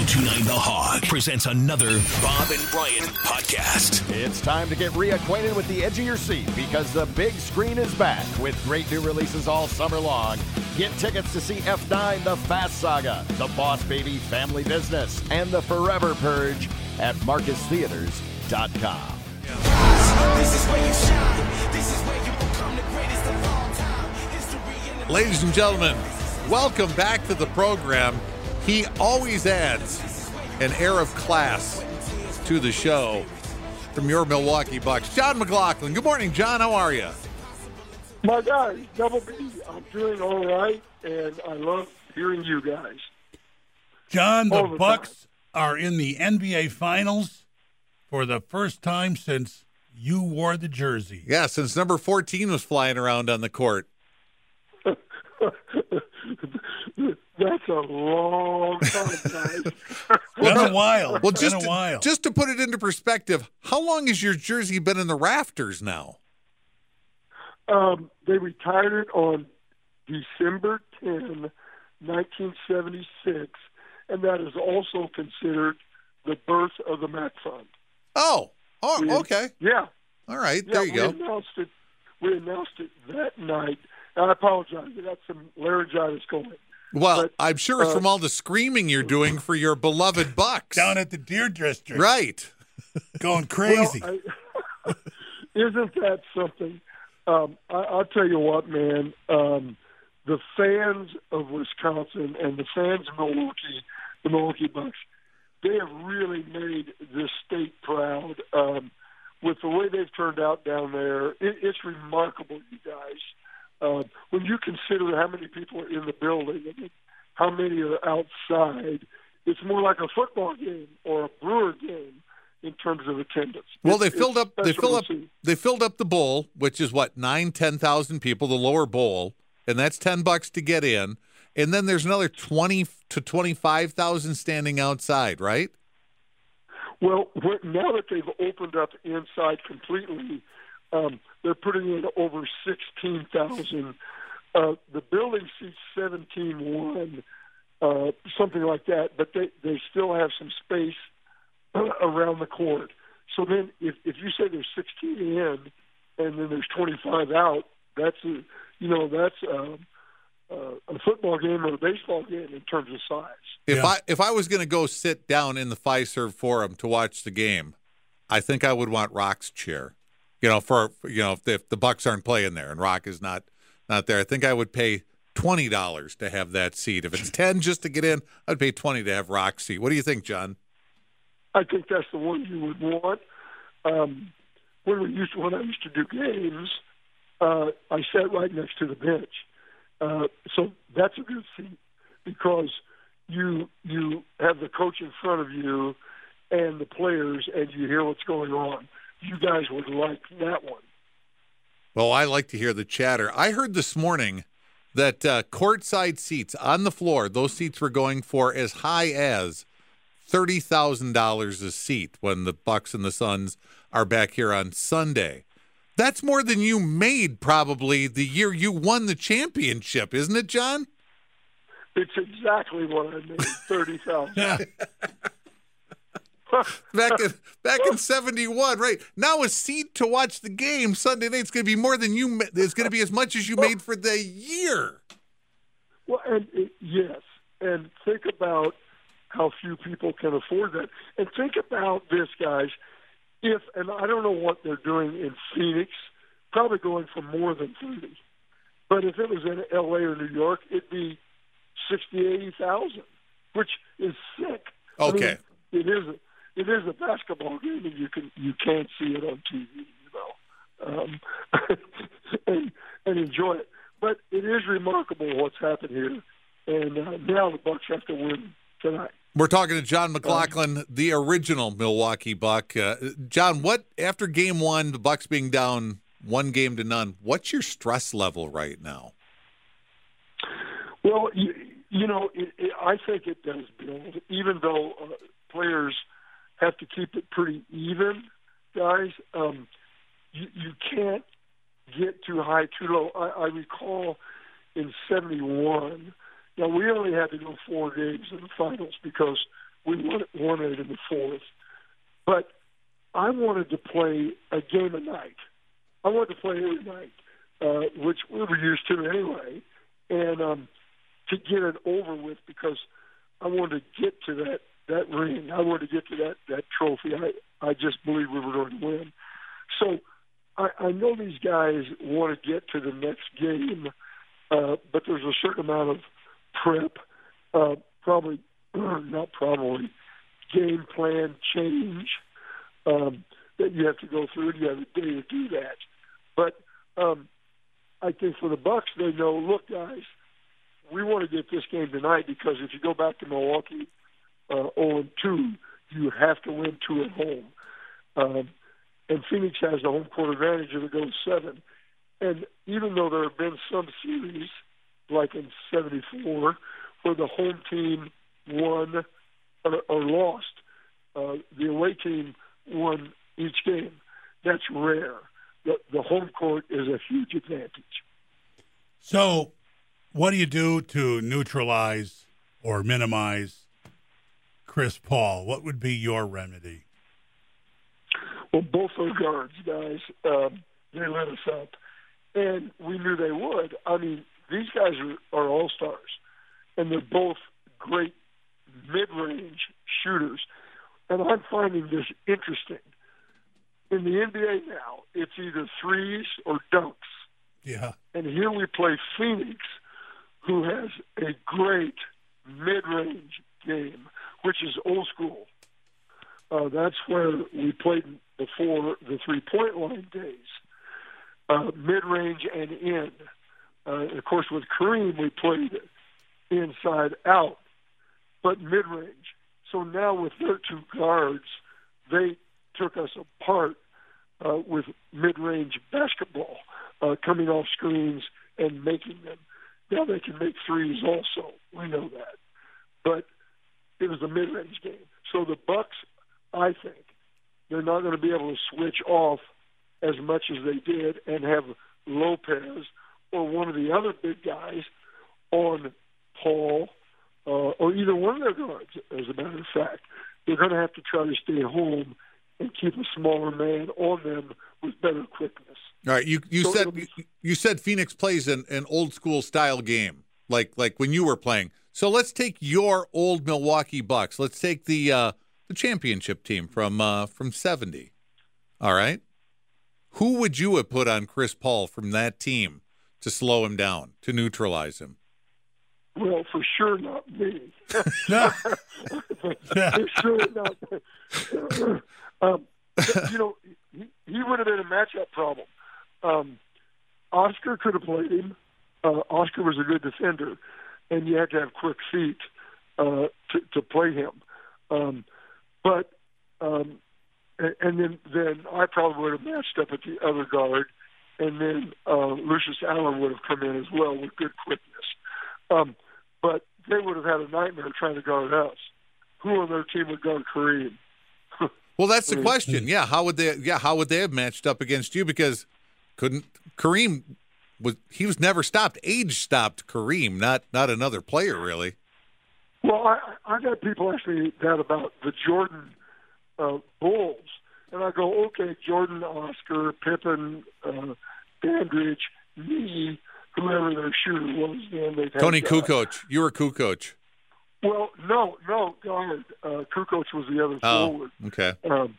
1029 The Hog presents another Bob and Brian podcast. It's time to get reacquainted with the edge of your seat because the big screen is back with great new releases all summer long. Get tickets to see F9 The Fast Saga, The Boss Baby Family Business, and The Forever Purge at MarcusTheaters.com. This is where you shine. This is where you become the greatest of all time. History in the Ladies and gentlemen, welcome back to the program. He always adds an air of class to the show from your Milwaukee Bucks. John McGlocklin. Good morning, John. How are you? My guys, Double B, I'm doing all right, and I love hearing you guys. John, the the Bucks are in the NBA Finals for the first time since you wore the jersey. Yeah, since number 14 was flying around on the court. That's a long time, guys. Been a while. Well, Been just a to, just to put it into perspective, how long has your jersey been in the rafters now? um, they retired it on December 10, 1976, and that is also considered the birth of the MACC Fund. Oh, oh, We- okay. Yeah, All right, yeah. there you we go. announced it. We announced it that night. And I apologize. I got some laryngitis going. Well, but, I'm sure it's uh, from all the screaming you're doing for your beloved Bucks. Down at the Deer District. right. Going crazy. Well, I, isn't that something? Um, I, I'll tell you what, man. Um, the fans of Wisconsin and the fans of Milwaukee, the Milwaukee Bucks, they have really made this state proud. Um, with the way they've turned out down there, it, it's remarkable, you guys. Uh, when you consider how many people are in the building and how many are outside, it's more like a football game or a Brewer game in terms of attendance. Well, they It's- filled it's up. They special fill up. see. They filled up the bowl, which is what nine, ten thousand people, the lower bowl, and that's ten bucks to get in. And then there's another twenty to twenty-five thousand standing outside, right? Well, now that they've opened up inside completely, um, they're putting in over 16,000. Uh, the building seats 17,1, uh, something like that, but they, they still have some space around the court. So then if, if you say there's 16 in and then there's 25 out, that's a, you know, that's um, uh, a football game or a baseball game in terms of size. If Yeah. I if I was going to go sit down in the Fiserv Forum to watch the game, I think I would want Rock's chair. You know, for you know, if the, if the Bucks aren't playing there and Rock is not not there, I think I would pay twenty dollars to have that seat. If it's ten just to get in, I'd pay twenty to have Rock's seat. What do you think, John? I think that's the one you would want. Um, when we used to, when I used to do games, uh, I sat right next to the bench, uh, so that's a good seat because you you have the coach in front of you and the players, and you hear what's going on. You guys would like that one. Well, I like to hear the chatter. I heard this morning that uh, courtside seats on the floor, those seats were going for as high as thirty thousand dollars a seat when the Bucks and the Suns are back here on Sunday. That's more than you made probably the year you won the championship, isn't it, John? It's exactly what I made thirty thousand. Back in back in '71, right now a seat to watch the game Sunday night is going to be more than you. It's going to be as much as you made for the year. Well, and it, yes, and think about how few people can afford that, and think about this, guys. If and I don't know what they're doing in Phoenix, probably going for more than thirty. But if it was in L.A. or New York, it'd be sixty, eighty thousand, which is sick. I mean, Okay. it is. It is a basketball game, and you can you can't see it on TV, you know, um, and and enjoy it. But it is remarkable what's happened here, and uh, now the Bucks have to win tonight. We're talking to John McGlocklin, the original Milwaukee Buck. Uh, John, what after Game One, the Bucks being down one game to none, what's your stress level right now? Well, you, you know, it, it, I think it does build, even though uh, players have to keep it pretty even, guys. Um, you, you can't get too high, too low. I, I recall in '71, Now we only had to go four games in the finals because we won, won it in the fourth. But I wanted to play a game a night. I wanted to play every night, uh, which we were used to anyway, and um, to get it over with because I wanted to get to that that ring. I wanted to get to that that trophy. I I just believed we were going to win. So I, I know these guys want to get to the next game, uh, but there's a certain amount of prep, uh, probably not probably game plan change um, that you have to go through, you have a day to do that. But um, I think for the Bucks, they know, look, guys, we want to get this game tonight because if you go back to Milwaukee, uh, 0 2, you have to win two at home. Um, and Phoenix has the home court advantage if it goes seven. And even though there have been some series, like in '74, where the home team won or, or lost, uh, the away team won each game. That's rare. The, the home court is a huge advantage. So, what do you do to neutralize or minimize Chris Paul? What would be your remedy? Well, both those guards, guys, um, they lit us up, and we knew they would. I mean, these guys are, are all stars, and they're both great mid-range shooters. And I'm finding this interesting. In the NBA now, it's either threes or dunks. Yeah. And here we play Phoenix, who has a great mid-range game, which is old school. Uh, that's where we played before the three-point line days, uh, mid-range and in. Uh, of course, with Kareem, we played inside out, but mid-range. So now with their two guards, they took us apart uh, with mid-range basketball, uh, coming off screens and making them. Now they can make threes also. We know that, but it was a mid-range game. So the Bucks, I think, they're not going to be able to switch off as much as they did and have Lopez or one of the other big guys on Paul uh, or either one of their guards. As a matter of fact, they're going to have to try to stay home and keep a smaller man on them with better quickness. All right, you you So said be- you, you said Phoenix plays an, an old school style game, like like when you were playing. So let's take your old Milwaukee Bucks. Let's take the uh, the championship team from uh, from seventy. All right, who would you have put on Chris Paul from that team to slow him down, to neutralize him? Well, for sure not me. Yeah. for sure not. um, you know, he, he would have been a matchup problem. Um, Oscar could have played him. Uh, Oscar was a good defender, and you had to have quick feet uh, to, to play him. Um, but um, and, and then then I probably would have matched up at the other guard, and then uh, Lucius Allen would have come in as well with good quickness. Um, but they would have had a nightmare trying to guard us. Who on their team would guard Kareem? Well, that's the question. Yeah, how would they? Yeah, how would they have matched up against you? Because couldn't Kareem was he was never stopped. Age stopped Kareem, not not another player really. Well, I, I got people asking me that about the Jordan uh, Bulls, and I go, okay, Jordan, Oscar, Pippen, uh, Dandridge, me, whoever their shooter was. Then they Toni Kukoc, you were Kukoc. Well, no, no, guard. Uh, Kukoc was the other Oh, forward. okay. um,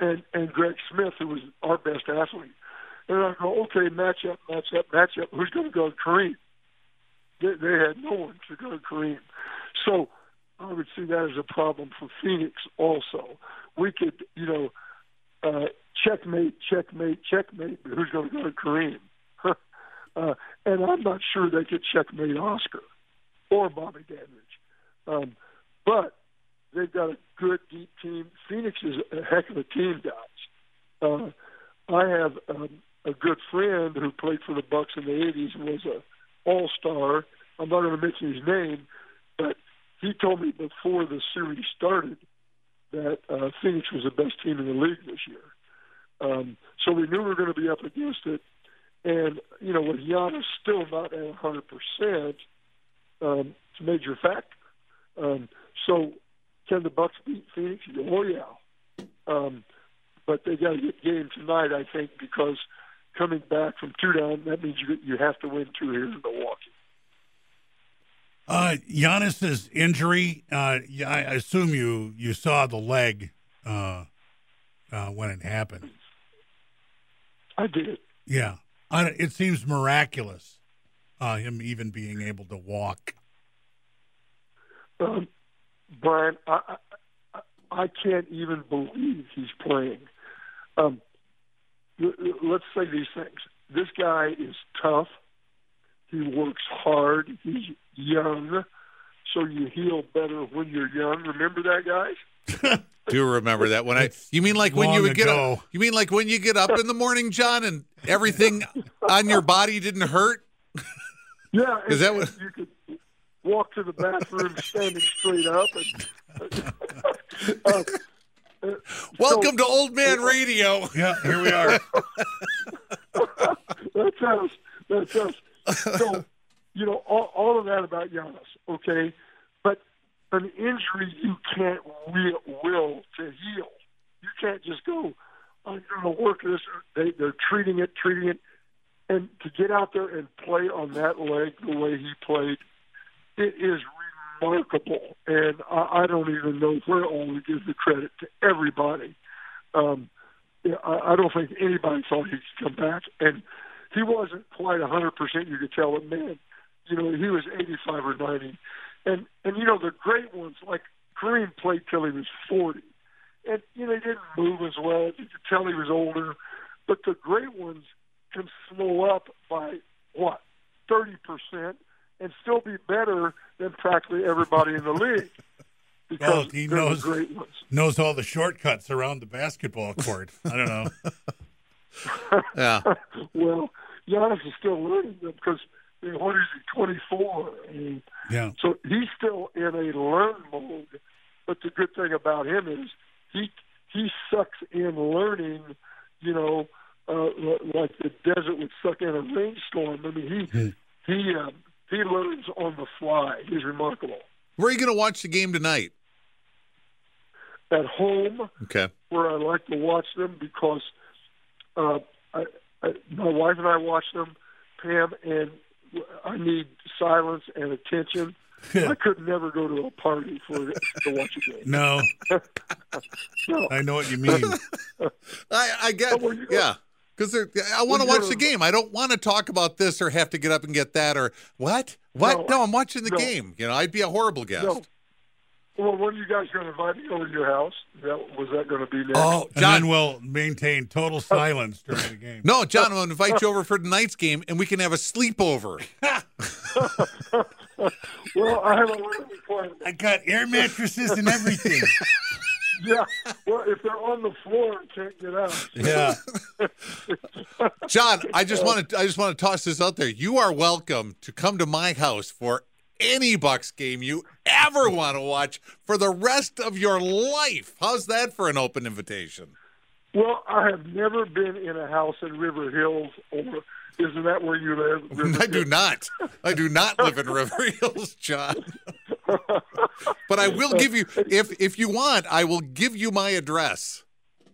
and and Greg Smith, who was our best athlete. And I go, okay, match up, match up, match up. Who's going to guard Kareem? They, they had no one to guard Kareem. So I would see that as a problem for Phoenix also. We could, you know, uh, checkmate, checkmate, checkmate, but who's going to guard Kareem? uh, and I'm not sure they could checkmate Oscar or Bobby Dandridge. Um, but they've got a good deep team. Phoenix is a heck of a team, guys. Uh, I have um, a good friend who played for the Bucks in the '80s and was a All Star. I'm not going to mention his name, but he told me before the series started that uh, Phoenix was the best team in the league this year. Um, so we knew we were going to be up against it. And you know, with Giannis still not at 100 percent, Um, it's a major fact. Um, so, can the Bucks beat Phoenix? Oh yeah. Um, but they got to get game tonight, I think, because coming back from two down, that means you you have to win two here in Milwaukee. Uh, Giannis's injury. Uh, I assume you you saw the leg uh, uh, when it happened. I did. Yeah, I, it seems miraculous. Uh, him even being able to walk. Um, Brian, I, I I can't even believe he's playing. Um, let's say these things. This guy is tough. He works hard. He's young, so you heal better when you're young. Remember that, guys? Do remember that when I? You mean like when you long would get up? You mean like when you get up in the morning, John, and everything on your body didn't hurt? Yeah, Is that what- you could walk to the bathroom standing straight up? And, uh, uh, Welcome to Old Man Radio. Yeah, here we are. that's us. That's us. So, you know, all, all of that about Giannis, okay? But an injury you can't will, will to heal. You can't just go, I'm going to work this. They, they're treating it, treating it. And to get out there and play on that leg the way he played, it is remarkable. And I, I don't even know where all to give the credit to everybody. Um, I, I don't think anybody thought he could come back, and he wasn't quite a hundred percent. You could tell it, man. You know, he was eighty-five or ninety, and and you know the great ones like Kareem played till he was forty, and you know he didn't move as well. You could tell he was older, but the great ones can slow up by what thirty percent and still be better than practically everybody in the league. Because Well, he knows- great ones. Knows all the shortcuts around the basketball court. I don't know. Yeah. well, Giannis is still learning them because I mean, what is he, 24? And Yeah. so he's still in a learn mode. But the good thing about him is he he sucks in learning. You know, uh, like the desert would suck in a rainstorm. I mean, he he um, he learns on the fly. He's remarkable. Where are you going to watch the game tonight? At home, Okay. where I like to watch them because uh, I, I, my wife and I watch them, Pam, and I need silence and attention. I could never go to a party for to watch a game. No, No. I know what you mean. I, I get, you go- yeah. Because I want to watch the game. I don't want to talk about this or have to get up and get that or what? What? No, No, I'm watching the no. game. You know, I'd be a horrible guest. No. Well, when are you guys going to invite me over to your house? That, was that going to be next? Oh, And John. then we'll maintain total silence during the game. No, John, I'll invite you over for tonight's game and we can have a sleepover. Well, I have a little plan. I got air mattresses and everything. Yeah. Well, if they're on the floor can't get out. Yeah. John, I just want to I just want to toss this out there. You are welcome to come to my house for any Bucks game you ever want to watch for the rest of your life. How's that for an open invitation? Well, I have never been in a house in River Hills, or isn't that where you live? River I do not. I do not live in River Hills, John. But I will give you if if you want, I will give you my address.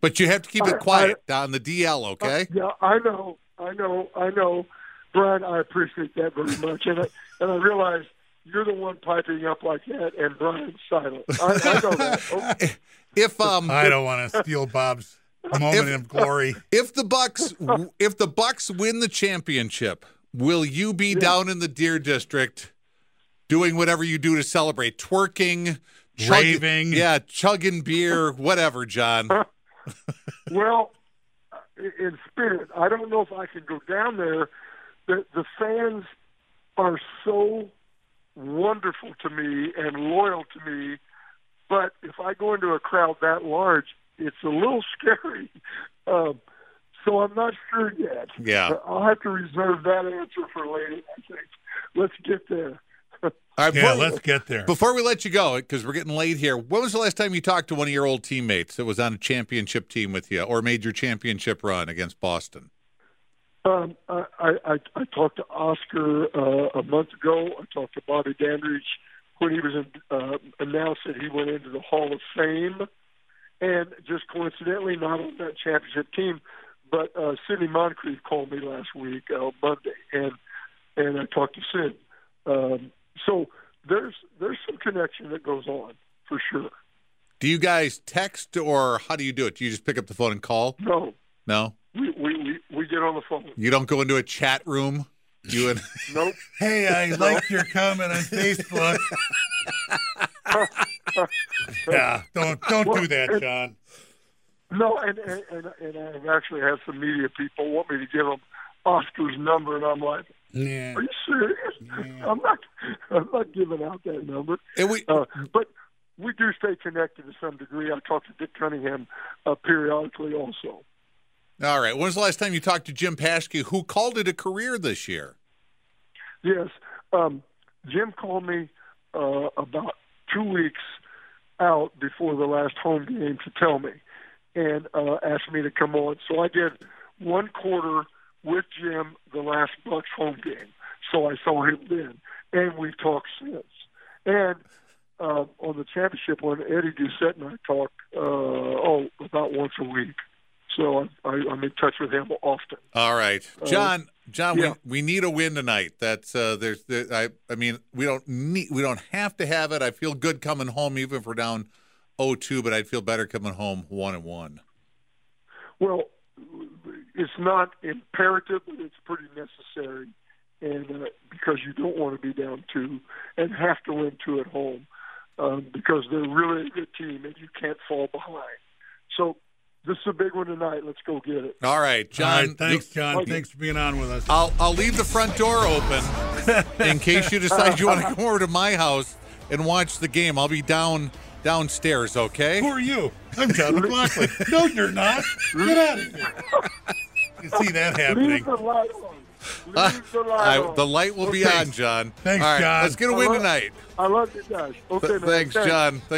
But you have to keep I- it quiet down the DL, okay? Yeah, I know, I know, I know, Brian. I appreciate that very much, and I and I realize you're the one piping up like that, and Brian's silent. I, I know that. Oh, If um I don't want to steal Bob's moment of glory. if the Bucks if the Bucks win the championship, will you be down in the Deer District doing whatever you do to celebrate, twerking, chug- Raving. yeah, chugging beer, whatever, John. well, in spirit, I don't know if I can go down there. The the fans are so wonderful to me and loyal to me, but if I go into a crowd that large, it's a little scary. Um, so I'm not sure yet. Yeah. I'll have to reserve that answer for later. I think. Let's get there. All right, Yeah, before- let's get there. Before we let you go, because we're getting late here, when was the last time you talked to one of your old teammates that was on a championship team with you or made your championship run against Boston? Um, I, I, I I talked to Oscar uh, a month ago. I talked to Bobby Dandridge when he was in, uh, announced that he went into the Hall of Fame, and just coincidentally, not on that championship team, but uh, Sidney Moncrief called me last week, uh, Monday, and and I talked to Sid. Um, so there's there's some connection that goes on for sure. Do you guys text or how do you do it? Do you just pick up the phone and call? No, No, we we we, we get on the phone. you don't go into a chat room. You and Nope. Hey, I liked your comment on Facebook. yeah, don't don't do that, John. No, and and and, and I've actually had some media people want me to give them Oscar's number, and I'm like, Yeah. "Are you serious? I'm not. I'm not giving out that number." And we- uh, but we do stay connected to some degree. I talk to Dick Cunningham uh, periodically, also. all right. When was the last time you talked to Jim Paschke, who called it a career this year? Yes, um, Jim called me uh, about two weeks out before the last home game to tell me, and uh, asked me to come on. So I did one quarter with Jim the last Bucks home game. So I saw him then, and we've talked since. And uh, on the championship one, Eddie Doucette and I talk uh, oh about once a week. So I, I, I'm in touch with him often. All right, John. John, yeah. we, we need a win tonight. That's uh, there's there, I I mean we don't need we don't have to have it. I feel good coming home even if we're down 0-2, but I'd feel better coming home one and one. Well, it's not imperative, but it's pretty necessary, and uh, because you don't want to be down two and have to win two at home, um, because they're really a good team and you can't fall behind. So this is a big one tonight. Let's go get it. All right, John. right, thanks, John. Okay. Thanks for being on with us. I'll I'll leave the front door open in case you decide you want to come over to my house and watch the game. I'll be down downstairs. Okay. Who are you? I'm John McGlocklin. no, you're not. Get out of here. You see that happening. Leave the light on. Uh, Leave the light I, the light will be on, John. Thanks, All right, John. let's get a win tonight. I love you guys. Okay, Th- man. Thanks, John. Thanks.